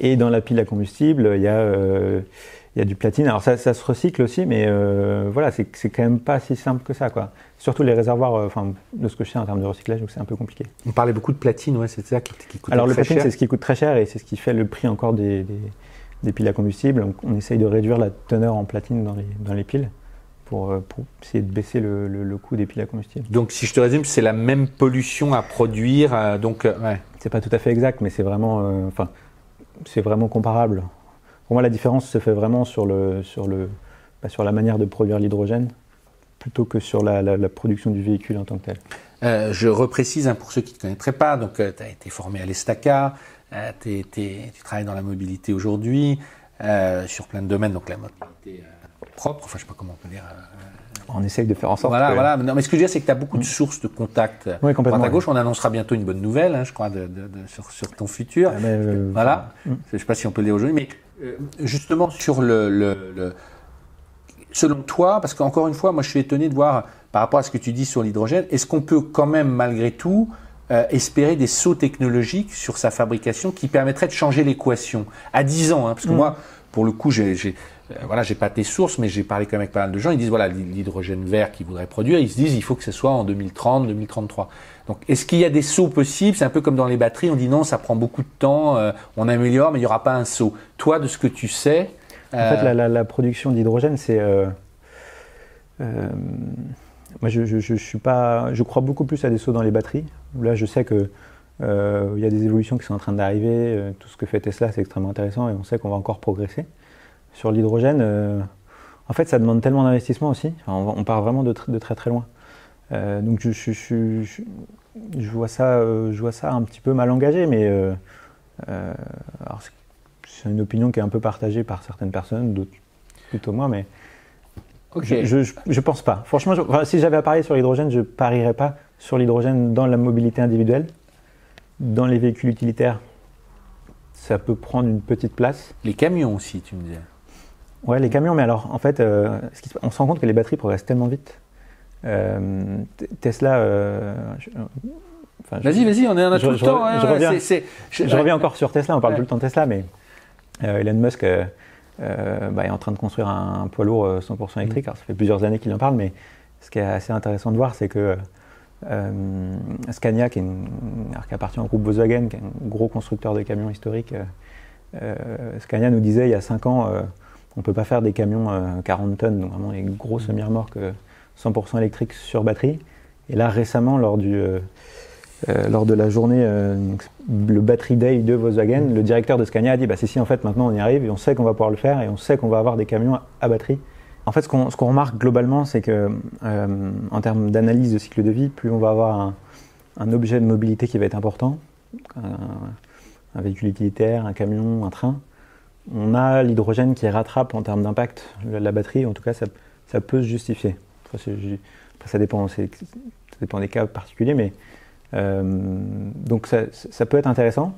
Speaker 3: Et dans la pile à combustible, il y a, euh, il y a du platine. Alors ça, ça se recycle aussi, mais euh, voilà, c'est quand même pas si simple que ça. Quoi. Surtout les réservoirs, euh, enfin, de ce que je sais en termes de recyclage, c'est un peu compliqué.
Speaker 1: On parlait beaucoup de platine, ouais, c'est ça qui, qui coûte
Speaker 3: Alors le platine, c'est ce qui coûte très cher et c'est ce qui fait le prix encore des, des- des piles à combustible. Donc, on essaye de réduire la teneur en platine dans les, dans les piles pour, euh, pour essayer de baisser le, le- le coût des piles à combustible.
Speaker 1: Donc si je te résume, c'est la même pollution à produire, euh, donc euh, ouais.
Speaker 3: C'est pas tout à fait exact, mais c'est vraiment, euh, enfin, c'est vraiment comparable. Pour moi, la différence se fait vraiment sur le, sur le, bah, sur la manière de produire l'hydrogène, plutôt que sur la, la- la production du véhicule en tant que tel.
Speaker 1: Je reprécise hein, pour ceux qui ne te connaîtraient pas, donc tu as été formé à l'Estaca, euh, tu travailles dans la mobilité aujourd'hui, euh, sur plein de domaines, donc la mobilité euh, propre, enfin je sais pas comment on peut dire.
Speaker 3: On essaye de faire en sorte
Speaker 1: voilà,
Speaker 3: que-
Speaker 1: voilà. Non, mais ce que je veux dire, c'est que tu as beaucoup de sources de contacts
Speaker 3: Oui, complètement.
Speaker 1: à gauche. On annoncera bientôt une bonne nouvelle, hein, je crois, de, de- de- sur, sur ton futur.
Speaker 3: Ah, mais, euh,
Speaker 1: Voilà.
Speaker 3: Mm.
Speaker 1: Je ne sais pas si on peut le dire aujourd'hui, mais justement sur le, le- le- Selon toi, parce qu'encore une fois, moi je suis étonné de voir par rapport à ce que tu dis sur l'hydrogène, est-ce qu'on peut quand même malgré tout euh, espérer des sauts technologiques sur sa fabrication qui permettraient de changer l'équation à 10 ans hein, Parce que
Speaker 3: Mm.
Speaker 1: moi, pour le coup, j'ai, euh, voilà, j'ai pas tes sources, mais j'ai parlé quand même avec pas mal de gens. Ils disent voilà, l'hydrogène vert qu'ils voudraient produire, ils se disent il faut que ce soit en 2030, 2033. Donc, est-ce qu'il y a des sauts possibles? C'est un peu comme dans les batteries, on dit non, ça prend beaucoup de temps, euh, on améliore, mais il n'y aura pas un saut. Toi, de ce que tu sais,
Speaker 3: En fait,
Speaker 1: euh,
Speaker 3: la, la- la production d'hydrogène, c'est. Euh, euh, moi, je, suis pas. Je crois beaucoup plus à des sauts dans les batteries. Là, je sais que euh, il y a des évolutions qui sont en train d'arriver. euh, tout ce que fait Tesla, c'est extrêmement intéressant et on sait qu'on va encore progresser. Sur l'hydrogène, euh, en fait, ça demande tellement d'investissement aussi. On, part vraiment de, tr- de très très loin. Euh, donc, je, vois ça, euh, je vois ça un petit peu mal engagé, mais euh, euh, c'est- une opinion qui est un peu partagée par certaines personnes, d'autres plutôt moi, mais je, je, je- je pense pas. Franchement, je- enfin, si j'avais à parier sur l'hydrogène, je parierais pas sur l'hydrogène dans la mobilité individuelle. Dans les véhicules utilitaires, ça peut prendre une petite place.
Speaker 1: les camions aussi, tu me disais.
Speaker 3: Ouais, les camions, mais alors, en fait, euh, ce qui se- on se rend compte que les batteries progressent tellement vite. Euh, Tesla. euh, enfin,
Speaker 1: Vas-y, vas-y, on est on a tout le temps. ouais,
Speaker 3: je reviens.
Speaker 1: Je
Speaker 3: encore sur Tesla, on parle
Speaker 1: Ouais.
Speaker 3: tout le temps de Tesla, mais Elon Musk bah, est en train de construire un, un poids lourd euh, 100%
Speaker 1: Mm.
Speaker 3: électrique. Alors, ça fait plusieurs années qu'il en parle, mais ce qui est assez intéressant de voir, c'est que euh, Scania, qui, est une- alors, qui appartient au groupe Volkswagen, qui est un gros constructeur de camions historiques, euh, euh, Scania nous disait il y a 5 ans, euh, on ne peut pas faire des camions euh, 40 tonnes, donc vraiment des gros
Speaker 1: Mm.
Speaker 3: semi-remorques euh, 100% électriques sur batterie. Et là, récemment, lors du, euh, lors de la journée, euh, le Battery Day de Volkswagen, le directeur de Scania a dit bah, c'est si, en fait, maintenant on y arrive et on sait qu'on va pouvoir le faire et on sait qu'on va avoir des camions à, batterie. En fait, ce qu'on remarque globalement, c'est que euh, en termes d'analyse de cycle de vie, plus on va avoir un, objet de mobilité qui va être important, un, véhicule utilitaire, un camion, un train, on a l'hydrogène qui rattrape en termes d'impact la, la batterie. En tout cas, ça, peut se justifier. Après, ça, dépend, ça dépend des cas particuliers, mais donc ça, ça peut être intéressant.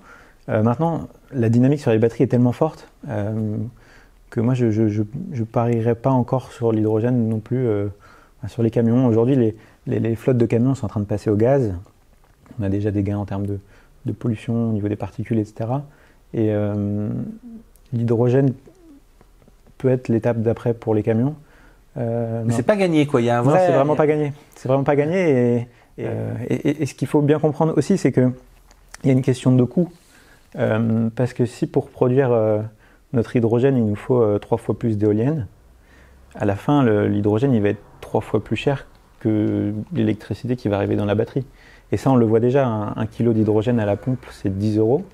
Speaker 3: Euh, maintenant, la dynamique sur les batteries est tellement forte euh, que moi, je ne parierais pas encore sur l'hydrogène non plus euh, sur les camions. Aujourd'hui, les, les- les flottes de camions sont en train de passer au gaz. On a déjà des gains en termes de, de pollution au niveau des particules, etc. Et euh, l'hydrogène peut être l'étape d'après pour les camions. Euh,
Speaker 1: Mais c'est pas gagné, quoi. Il y a un vrai.
Speaker 3: c'est vraiment pas gagné. C'est vraiment pas gagné. Et, et, euh, et- ce qu'il faut bien comprendre aussi, c'est que il y a une question de coût. Euh, parce que si pour produire euh, notre hydrogène, il nous faut trois fois plus d'éoliennes, à la fin, l'hydrogène, il va être trois fois plus cher que l'électricité qui va arriver dans la batterie. Et ça, on le voit déjà, un, un kilo d'hydrogène à la pompe, c'est 10 euros.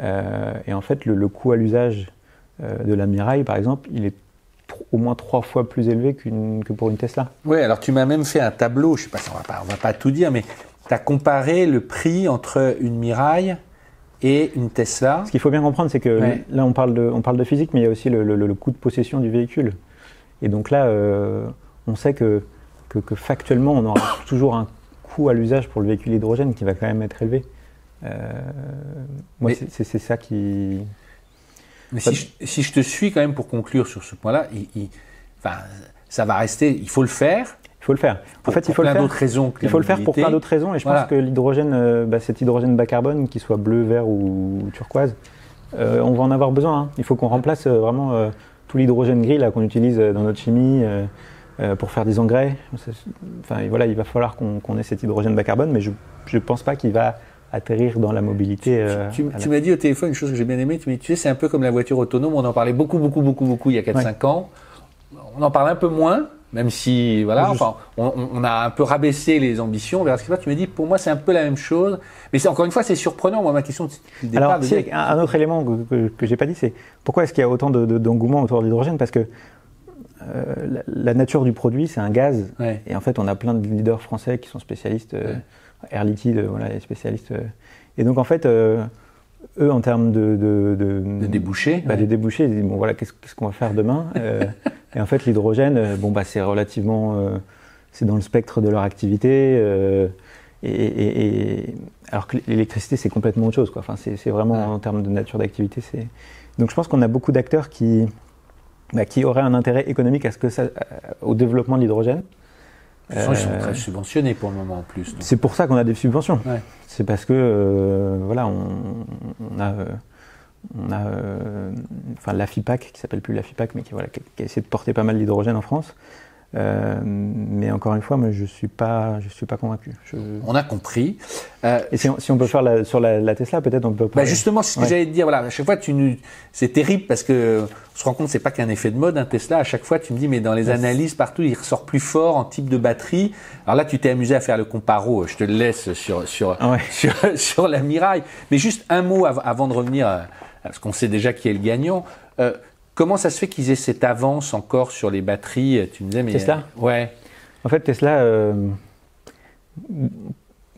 Speaker 3: Euh, et en fait, le, le coût à l'usage euh, de la Mirai, par exemple, il est au moins trois fois plus élevé qu'une- que pour une Tesla.
Speaker 1: Oui, alors tu m'as même fait un tableau, je sais pas si on va pas, on va pas tout dire, mais tu as comparé le prix entre une Mirai et une Tesla.
Speaker 3: Ce qu'il faut bien comprendre, c'est que
Speaker 1: Ouais.
Speaker 3: là, on parle, de, on parle de physique, mais il y a aussi le, le- le coût de possession du véhicule. Et donc là, euh, on sait que, que, que factuellement, on aura toujours un coût à l'usage pour le véhicule hydrogène qui va quand même être élevé. Euh, moi,
Speaker 1: Mais-
Speaker 3: c'est- c'est c'est ça qui.
Speaker 1: Mais si je, si je te suis quand même pour conclure sur ce point-là, il- il- enfin, ça va rester. Il faut le faire.
Speaker 3: Il faut le faire.
Speaker 1: Pour,
Speaker 3: en fait, il faut
Speaker 1: plein
Speaker 3: le faire.
Speaker 1: d'autres raisons. que
Speaker 3: Il faut le faire pour plein d'autres raisons, et je
Speaker 1: Voilà.
Speaker 3: pense que l'hydrogène, euh, bah, cet hydrogène bas carbone, qu'il soit bleu, vert ou turquoise, euh, on va en avoir besoin. hein. Il faut qu'on remplace euh, vraiment euh, tout l'hydrogène gris qu'on utilise dans notre chimie pour faire des engrais. Enfin, voilà, il va falloir qu'on qu'on ait cet hydrogène bas carbone, mais je ne pense pas qu'il va atterrir dans la mobilité. euh,
Speaker 1: Tu, m'as dit au téléphone une chose que j'ai bien aimée. Tu m'as dit, tu sais, c'est un peu comme la voiture autonome. On en parlait beaucoup, beaucoup, beaucoup, beaucoup il y a 4-5 ans. On en parle un peu moins, même si, voilà,
Speaker 3: je-
Speaker 1: enfin, on, a un peu rabaissé les ambitions. On verra ce passe. Tu m'as dit, pour moi, c'est un peu la même chose. Mais c'est encore une fois, c'est surprenant. Moi, ma question départ,
Speaker 3: Alors,
Speaker 1: de
Speaker 3: si,
Speaker 1: dire-
Speaker 3: un, un autre élément que, que, que j'ai pas dit, c'est pourquoi est-ce qu'il y a autant de- de- d'engouement autour de l'hydrogène? Parce que euh, la, la nature du produit, c'est un gaz.
Speaker 1: Ouais.
Speaker 3: Et en fait, on a plein de leaders français qui sont spécialistes, euh, Air Liquide, euh, voilà, les spécialistes. euh. et donc, en fait, euh, eux, en termes de, de, de,
Speaker 1: de déboucher.
Speaker 3: bah,
Speaker 1: ouais.
Speaker 3: des débouchés, ils disent bon, voilà, qu'est-ce qu'on va faire demain Et en fait, l'hydrogène, bon, bah, c'est relativement. c'est dans le spectre de leur activité. et, et- et- alors que l'électricité, c'est complètement autre chose. Quoi. Enfin, c'est vraiment
Speaker 1: Ouais.
Speaker 3: en termes de nature d'activité. c'est- Donc, je pense qu'on a beaucoup d'acteurs qui, bah, qui auraient un intérêt économique à ce que ça, au développement de l'hydrogène.
Speaker 1: Façon, ils sont
Speaker 3: Euh,
Speaker 1: très subventionnés pour le moment en plus.
Speaker 3: c'est pour ça qu'on a des subventions.
Speaker 1: Ouais.
Speaker 3: C'est parce que euh, voilà, on, on a, euh, on a euh, enfin l'AFIPAC qui s'appelle plus l'AFIPAC, mais qui voilà, qui, qui a essayé de porter pas mal l'hydrogène en France. Euh, mais encore une fois, moi, je suis pas, je suis pas convaincu. Je-
Speaker 1: On a compris. Euh,
Speaker 3: Et si on, si on peut faire la- sur la, la Tesla, peut-être on peut.
Speaker 1: Bah justement, c'est ce que
Speaker 3: Ouais.
Speaker 1: j'allais te dire. Voilà, à chaque fois, tu c'est terrible parce que on se rend compte, c'est pas qu'un effet de mode, un Tesla. À chaque fois, tu me dis, mais dans les analyses partout, il ressort plus fort en type de batterie. Alors là, tu t'es amusé à faire le comparo. Je te le laisse sur sur
Speaker 3: ouais.
Speaker 1: sur, sur la Miraille. Mais juste un mot av- avant de revenir, à- parce qu'on sait déjà qui est le gagnant. Euh, comment ça se fait qu'ils aient cette avance encore sur les batteries Tu me disais, mais
Speaker 3: Tesla
Speaker 1: Ouais.
Speaker 3: En fait, Tesla, euh,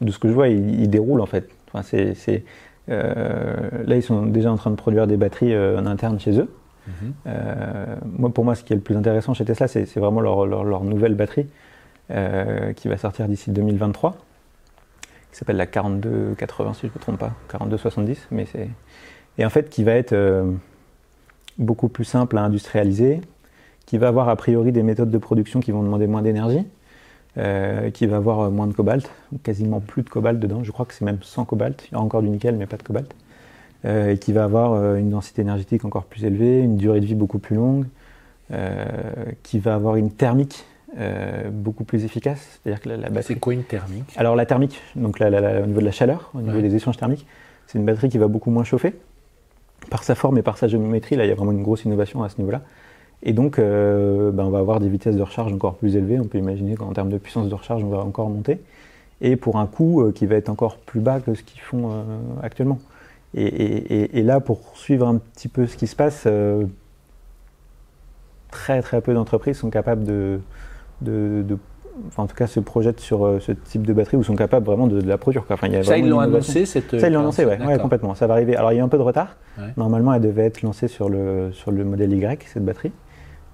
Speaker 3: de ce que je vois, il, il déroule en fait. Enfin, c'est, c'est, euh, là, ils sont déjà en train de produire des batteries euh, en interne chez eux.
Speaker 1: Mhm.
Speaker 3: Euh, moi, pour moi, ce qui est le plus intéressant chez Tesla, c'est, vraiment leur, leur- leur nouvelle batterie euh, qui va sortir d'ici 2023, qui s'appelle la 4280, si je ne me trompe pas, 4270, mais c'est et en fait qui va être euh, beaucoup plus simple à industrialiser, qui va avoir a priori des méthodes de production qui vont demander moins d'énergie, euh, qui va avoir euh, moins de cobalt, ou quasiment plus de cobalt dedans. Je crois que c'est même sans cobalt. Il y a encore du nickel, mais pas de cobalt. Euh, et qui va avoir une densité énergétique encore plus élevée, une durée de vie beaucoup plus longue, euh, qui va avoir une thermique euh, beaucoup plus efficace. C'est-à-dire que la, la
Speaker 1: C'est quoi une thermique?
Speaker 3: Alors la thermique, donc la- la- la- au niveau de la chaleur, au niveau
Speaker 1: Ouais.
Speaker 3: des échanges thermiques, c'est une batterie qui va beaucoup moins chauffer. Par sa forme et par sa géométrie, là, il y a vraiment une grosse innovation à ce niveau-là. Et donc, euh, ben, on va avoir des vitesses de recharge encore plus élevées. On peut imaginer qu'en termes de puissance de recharge, on va encore monter. Et pour un coût euh, qui va être encore plus bas que ce qu'ils font euh, actuellement. Et, et- là, pour suivre un petit peu ce qui se passe, très très peu d'entreprises sont capables de- enfin, en tout cas, se projettent sur euh, ce type de batterie ou sont capables vraiment de, de la produire. quoi. Enfin, il y a
Speaker 1: Ça, ils l'ont annoncé cette.
Speaker 3: Ça, ils l'ont annoncé, ouais, complètement. Ça va arriver. Alors, il y a un peu de retard.
Speaker 1: Ouais.
Speaker 3: Normalement, elle devait être lancée sur le, sur le modèle Y, cette batterie.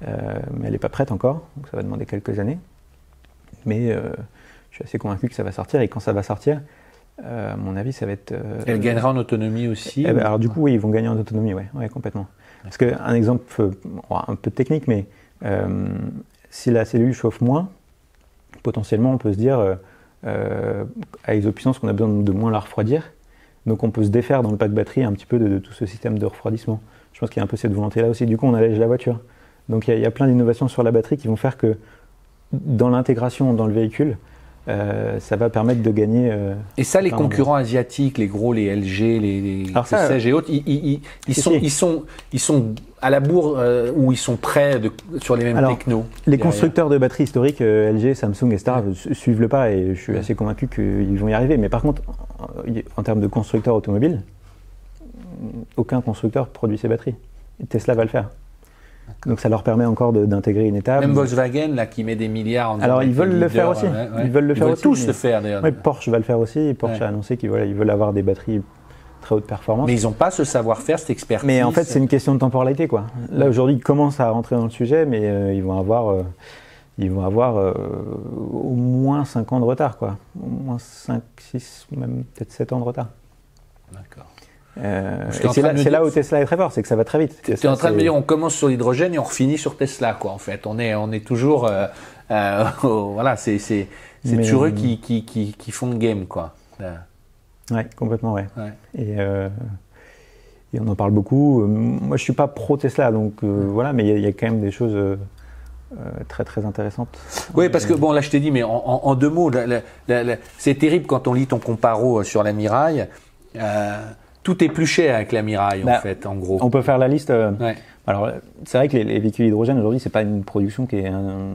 Speaker 3: Euh, mais elle n'est pas prête encore, donc ça va demander quelques années. Mais euh, je suis assez convaincu que ça va sortir. Et quand ça va sortir, euh, à mon avis, ça va être. euh,
Speaker 1: Elle gagnera en autonomie aussi.
Speaker 3: eh ben,
Speaker 1: ou-
Speaker 3: alors du coup, oui, ils vont gagner en autonomie, ouais, ouais complètement. Parce qu'un exemple euh, un peu technique, mais euh, si la cellule chauffe moins, potentiellement, on peut se dire, euh, euh, à isopuissance, qu'on a besoin de moins la refroidir. Donc on peut se défaire dans le pack batterie un petit peu de, tout ce système de refroidissement. Je pense qu'il y a un peu cette volonté-là aussi. Du coup, on allège la voiture. Donc il y, a plein d'innovations sur la batterie qui vont faire que dans l'intégration dans le véhicule, euh, ça va permettre de gagner. euh,
Speaker 1: Et ça, les concurrents asiatiques, les gros, les LG, les, les
Speaker 3: ça,
Speaker 1: sais-je et autres, ils, ils- ils- sont, ils sont, ils sont à la bourre euh, ou ils sont prêts de, sur les mêmes
Speaker 3: Alors,
Speaker 1: technos.
Speaker 3: Les
Speaker 1: derrière.
Speaker 3: constructeurs de batteries historiques, euh, LG, Samsung, etc., su- suivent le pas et je suis
Speaker 1: Ouais.
Speaker 3: assez convaincu qu'ils vont y arriver. Mais par contre, en- en termes de constructeurs automobiles, aucun constructeur produit ces batteries. Tesla va le faire. Donc ça leur permet encore d'intégrer une étape.
Speaker 1: Même Volkswagen, là, qui met des milliards en
Speaker 3: Alors, ils veulent le faire aussi.
Speaker 1: ouais, ouais.
Speaker 3: Ils veulent le faire aussi,
Speaker 1: tous
Speaker 3: mais-
Speaker 1: le faire, d'ailleurs.
Speaker 3: Ouais, Porsche va le faire aussi. Porsche a annoncé qu'ils veulent, ils veulent avoir des batteries très haute performance.
Speaker 1: Mais ils n'ont pas ce savoir-faire, cette expertise.
Speaker 3: Mais en fait, c'est une question de temporalité, quoi. Là, aujourd'hui, ils commencent à rentrer dans le sujet, mais euh, ils vont avoir, euh, ils vont avoir euh, au moins 5 ans de retard, quoi. Au moins 5, 6, même peut-être 7 ans de retard.
Speaker 1: D'accord.
Speaker 3: Euh, c'est là, où Tesla est très fort, c'est que ça va très vite.
Speaker 1: Tu es en train de me dire, on commence sur l'hydrogène et on finit sur Tesla, quoi, en fait. On est, on est toujours, euh, euh, au- voilà, c'est, c'est, c'est toujours eux
Speaker 3: euh,
Speaker 1: qui, qui, qui, qui font le game, quoi.
Speaker 3: Ouais, complètement, ouais.
Speaker 1: Ouais.
Speaker 3: Et, et on en parle beaucoup. Moi, je suis pas pro Tesla, donc voilà, mais il y a- il y, a quand même des choses euh, très très intéressantes.
Speaker 1: Oui, parce que bon, là, je t'ai dit, mais en, en- en deux mots, c'est terrible quand on lit ton comparo sur la Miraille. Euh, tout est plus cher avec la Miraille, en
Speaker 3: Bah,
Speaker 1: fait, en gros.
Speaker 3: On peut faire la liste. euh,
Speaker 1: Ouais.
Speaker 3: Alors, c'est vrai que les, les véhicules hydrogène aujourd'hui, c'est pas une production qui est euh,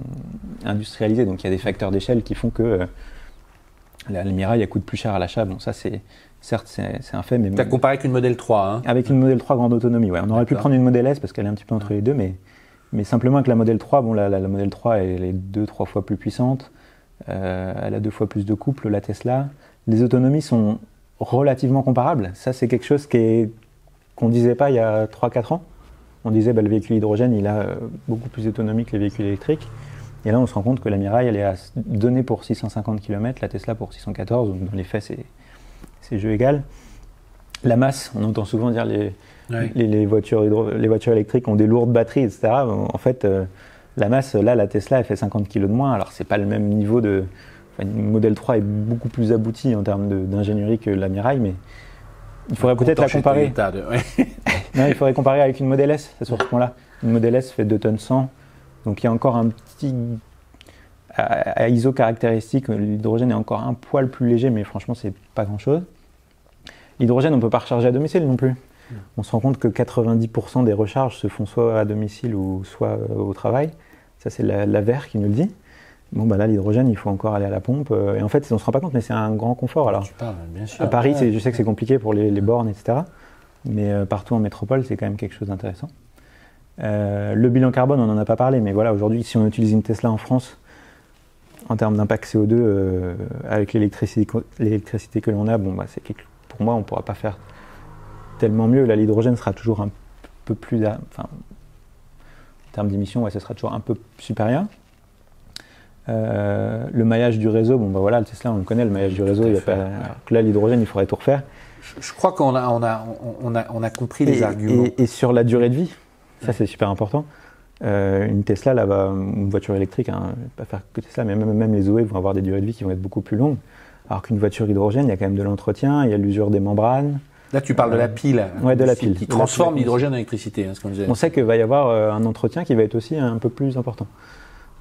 Speaker 3: industrialisée, donc il y a des facteurs d'échelle qui font que euh, la, la Mirai, elle coûte plus cher à l'achat. Bon, ça, c'est certes, c'est un fait, mais
Speaker 1: Tu as comparé avec une modèle 3, hein
Speaker 3: avec une modèle 3 grande autonomie, ouais. On aurait pu prendre une modèle S parce qu'elle est un petit peu entre les deux, mais, mais simplement avec la modèle 3, bon, la, la, la modèle 3, elle est deux, trois fois plus puissante. Euh, elle a deux fois plus de couple, la Tesla. Les autonomies sont relativement comparables. Ça, c'est quelque chose qui est- qu'on disait pas il y a 3-4 ans. On disait bah, le véhicule hydrogène, il a euh, beaucoup plus d'autonomie que les véhicules électriques. Et là, on se rend compte que la Mirai, elle est à, donnée pour 650 km, la Tesla pour 614. Donc, dans les faits, c'est, c'est jeu égal. La masse, on entend souvent dire les,
Speaker 1: Ouais.
Speaker 3: les, les voitures hydro- les voitures électriques ont des lourdes batteries, etc. En fait, euh, la masse, là, la Tesla, elle fait 50 kg de moins. Alors, c'est pas le même niveau de. Une Model 3 est beaucoup plus abouti en termes d'ingénierie que la Mirai, mais il faudrait peut-être la comparer.
Speaker 1: Toyota de- ouais.
Speaker 3: Non, il faudrait comparer avec une Model S, c'est sur ce point-là. Une Model S fait 2 tonnes 100, donc il y a encore un petit. À, à ISO caractéristique, l'hydrogène est encore un poil plus léger, mais franchement, c'est pas grand-chose. L'hydrogène, on ne peut pas recharger à domicile non plus. On se rend compte que 90% des recharges se font soit à domicile ou soit euh, au travail. Ça, c'est la, la VER qui nous le dit. Bon, bah là, l'hydrogène, il faut encore aller à la pompe. euh, Et en fait, on ne se rend pas compte, mais c'est un grand confort. Alors,
Speaker 1: Tu parles, bien sûr.
Speaker 3: à Paris,
Speaker 1: Ouais.
Speaker 3: je sais que c'est compliqué pour les, les bornes, etc. Mais euh, partout en métropole, c'est quand même quelque chose d'intéressant. Euh, le bilan carbone, on n'en a pas parlé, mais voilà, aujourd'hui, si on utilise une Tesla en France, en termes d'impact CO2, euh, avec l'électricité que l'on a, bon, bah, c'est quelque- pour moi, on ne pourra pas faire tellement mieux. Là, l'hydrogène sera toujours un peu plus. Enfin, en termes d'émissions, ouais, ce sera toujours un peu supérieur. Euh, le maillage du réseau, bon bah voilà, le Tesla on le connaît, le maillage du réseau, il y a pas,
Speaker 1: ouais.
Speaker 3: que là l'hydrogène il faudrait tout refaire.
Speaker 1: Je, je crois qu'on a, on a, on a, on a compris les
Speaker 3: et,
Speaker 1: arguments.
Speaker 3: et- et sur la durée de vie, ça c'est super important. Euh, une Tesla, là, va, une voiture électrique, hein, pas faire que Tesla, mais même, même les OE vont avoir des durées de vie qui vont être beaucoup plus longues. Alors qu'une voiture hydrogène, il y a quand même de l'entretien, il y a l'usure des membranes.
Speaker 1: Là, tu parles de la pile.
Speaker 3: Ouais, de la pile.
Speaker 1: Qui transforme l'hydrogène en électricité, hein, ce qu'on disait.
Speaker 3: On sait qu'il va y avoir euh, un entretien qui va être aussi un peu plus important.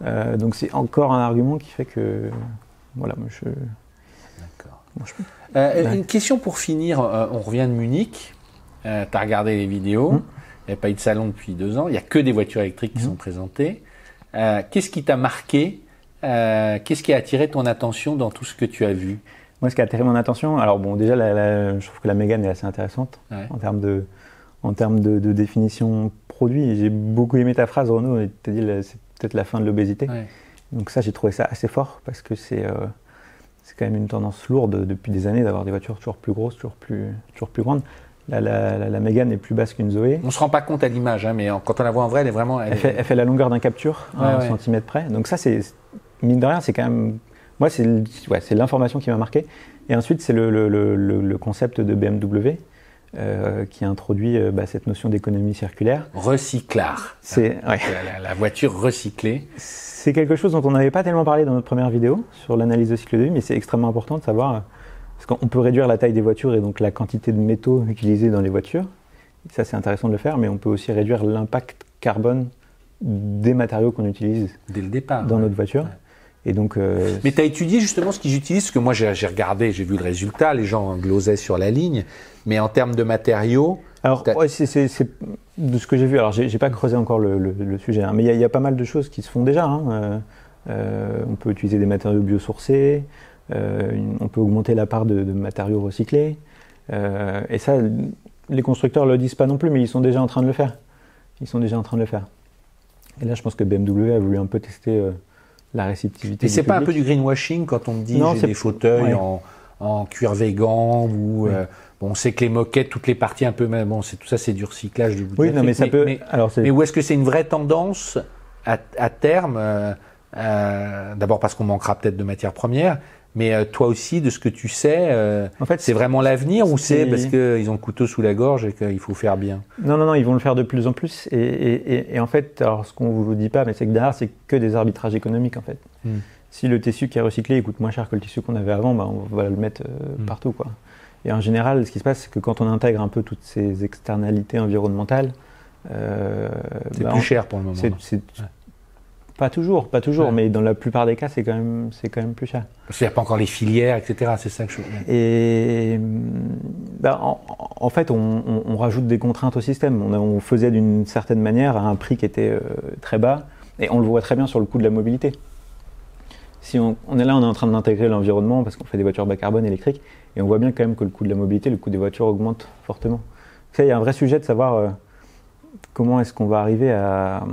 Speaker 3: Euh, donc c'est encore un argument qui fait que, voilà, moi je,
Speaker 1: D'accord.
Speaker 3: je-
Speaker 1: Euh. Une question pour finir. euh, on revient de Munich. tu as regardé les vidéos.
Speaker 3: Mhm.
Speaker 1: Il n'y a pas eu de salon depuis deux ans. Il n'y a que des voitures électriques qui
Speaker 3: Mhm.
Speaker 1: sont présentées. Qu'est-ce qui t'a marqué? Qu'est-ce qui a attiré ton attention dans tout ce que tu as vu?
Speaker 3: Moi, ce qui a attiré mon attention, alors bon, déjà, la- la- je trouve que la Mégane est assez intéressante
Speaker 1: Ouais.
Speaker 3: en termes de, en termes de, de définition produit. J'ai beaucoup aimé ta phrase, Renaud. Tu as dit la- peut-être la fin de l'obésité.
Speaker 1: Ouais.
Speaker 3: Donc ça, j'ai trouvé ça assez fort parce que c'est euh, quand même une tendance lourde depuis des années d'avoir des voitures toujours plus grosses, toujours plus, toujours plus grandes. La, la, la, la Mégane est plus basse qu'une Zoé.
Speaker 1: On ne se rend pas compte à l'image, hein, mais quand on la voit en vrai, elle est vraiment. elle
Speaker 3: fait, elle fait la longueur d'un capture, à
Speaker 1: Ouais,
Speaker 3: un centimètre près. Donc ça, c'est mine de rien, c'est quand même. Moi, c'est l'information qui m'a marqué. Et ensuite, c'est le- le- le concept de BMW euh, qui a introduit euh, bah, cette notion d'économie circulaire.
Speaker 1: Recyclard.
Speaker 3: C'est ouais.
Speaker 1: La, la- voiture recyclée.
Speaker 3: c'est quelque chose dont on n'avait pas tellement parlé dans notre première vidéo sur l'analyse de cycle de vie, mais c'est extrêmement important de savoir euh, parce qu'on peut réduire la taille des voitures et donc la quantité de métaux utilisés dans les voitures. Ça, c'est intéressant de le faire, mais on peut aussi réduire l'impact carbone des matériaux qu'on utilise
Speaker 1: Dès le départ.
Speaker 3: dans
Speaker 1: ouais.
Speaker 3: notre voiture.
Speaker 1: Ouais.
Speaker 3: Et donc, euh,
Speaker 1: Mais tu as étudié justement ce qu'ils utilisent, parce que moi j'ai regardé, j'ai vu le résultat, les gens glosaient sur la ligne, mais en termes de matériaux,
Speaker 3: alors ouais, c'est- de ce que j'ai vu. Alors, j'ai pas creusé encore le, le- le sujet, hein, mais il y, a- il y a pas mal de choses qui se font déjà. hein. Euh, euh, on peut utiliser des matériaux biosourcés, une- on peut augmenter la part de, de matériaux recyclés. Et ça, les constructeurs le disent pas non plus, mais ils sont déjà en train de le faire. Ils sont déjà en train de le faire. Et là, je pense que BMW a voulu un peu tester euh, la réceptivité.
Speaker 1: et c'est pas un peu du greenwashing quand on me dit
Speaker 3: Non,
Speaker 1: j'ai
Speaker 3: c'est-
Speaker 1: des fauteuils
Speaker 3: ouais.
Speaker 1: en, en cuir végan ou euh, bon, on sait que les moquettes, toutes les parties un peu, mais bon, c'est tout ça, c'est du recyclage du bout
Speaker 3: Oui, non, mais ça peut.
Speaker 1: Mais,
Speaker 3: alors,
Speaker 1: mais où est-ce que c'est une vraie tendance à, à terme euh, Euh, D'abord parce qu'on manquera peut-être de matières premières, mais euh, toi aussi, de ce que tu sais, euh,
Speaker 3: En fait,
Speaker 1: c'est vraiment l'avenir ou c'est parce qu'ils ont le couteau sous la gorge et qu'il faut faire bien?
Speaker 3: Non, non, non, ils vont le faire de plus en plus. Et, et- et- et en fait, alors ce qu'on vous dit pas, mais c'est que derrière, c'est que des arbitrages économiques en fait.
Speaker 1: Mm.
Speaker 3: Si le tissu qui est recyclé coûte moins cher que le tissu qu'on avait avant, bah, on va le mettre euh,
Speaker 1: Mm.
Speaker 3: partout. Quoi. Et en général, ce qui se passe, c'est que quand on intègre un peu toutes ces externalités environnementales, euh,
Speaker 1: C'est
Speaker 3: bah,
Speaker 1: plus
Speaker 3: on-
Speaker 1: cher pour le moment.
Speaker 3: c'est-
Speaker 1: Ouais.
Speaker 3: Pas toujours, pas toujours,
Speaker 1: Ouais.
Speaker 3: mais dans la plupart des cas, c'est quand même, c'est quand même plus cher.
Speaker 1: Parce qu'il n'y a pas encore les filières, etc. C'est ça que je.
Speaker 3: Et bah, en, en fait, on, on- on rajoute des contraintes au système. On, faisait d'une certaine manière à un prix qui était euh, très bas, et on le voit très bien sur le coût de la mobilité. Si on, on est là, on est en train d'intégrer l'environnement parce qu'on fait des voitures bas carbone électriques, et on voit bien quand même que le coût de la mobilité, le coût des voitures augmente fortement. Ça, il y a un vrai sujet de savoir euh, comment est-ce qu'on va arriver à,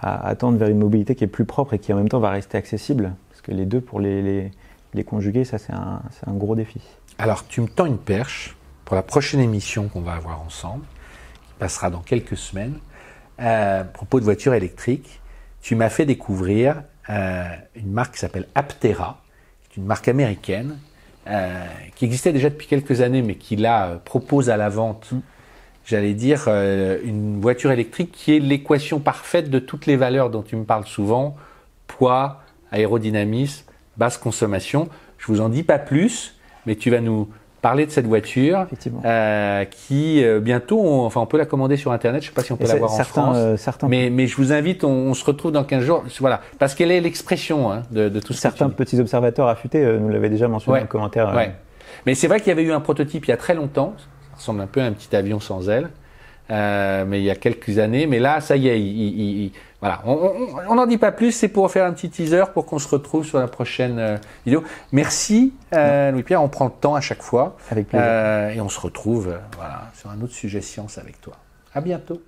Speaker 3: à, à tendre vers une mobilité qui est plus propre et qui en même temps va rester accessible, parce que les deux, pour les, les, les conjuguer, ça c'est un, c'est un gros défi.
Speaker 1: Alors, tu me tends une perche pour la prochaine émission qu'on va avoir ensemble, qui passera dans quelques semaines, euh, à propos de voitures électriques. Tu m'as fait découvrir euh, une marque qui s'appelle Aptera, qui est une marque américaine, euh, qui existait déjà depuis quelques années, mais qui là propose à la vente, j'allais dire, euh, une voiture électrique qui est l'équation parfaite de toutes les valeurs dont tu me parles souvent, poids, aérodynamisme, basse consommation. Je vous en dis pas plus, mais tu vas nous parler de cette voiture euh, qui euh, bientôt, on, enfin on peut la commander sur internet. Je sais pas si on peut
Speaker 3: Et c'est-
Speaker 1: l'avoir en France.
Speaker 3: euh, certains,
Speaker 1: Mais, mais je vous invite, on, on se retrouve dans 15 jours. Voilà, parce qu'elle est l'expression hein, de, de tout que
Speaker 3: certains petits observateurs affûtés euh, nous l'avaient déjà mentionné
Speaker 1: Ouais.
Speaker 3: dans le commentaire. euh,
Speaker 1: Ouais. Mais c'est vrai qu'il y avait eu un prototype il y a très longtemps. Ça ressemble un peu à un petit avion sans aile. Euh, mais il y a quelques années. Mais là, ça y est, il- il- il- voilà. On n'en dit pas plus. C'est pour faire un petit teaser pour qu'on se retrouve sur la prochaine euh, vidéo. Merci, euh, Louis-Pierre. On prend le temps à chaque fois.
Speaker 3: Avec plaisir.
Speaker 1: Et on se retrouve voilà, sur un autre sujet science avec toi. À bientôt.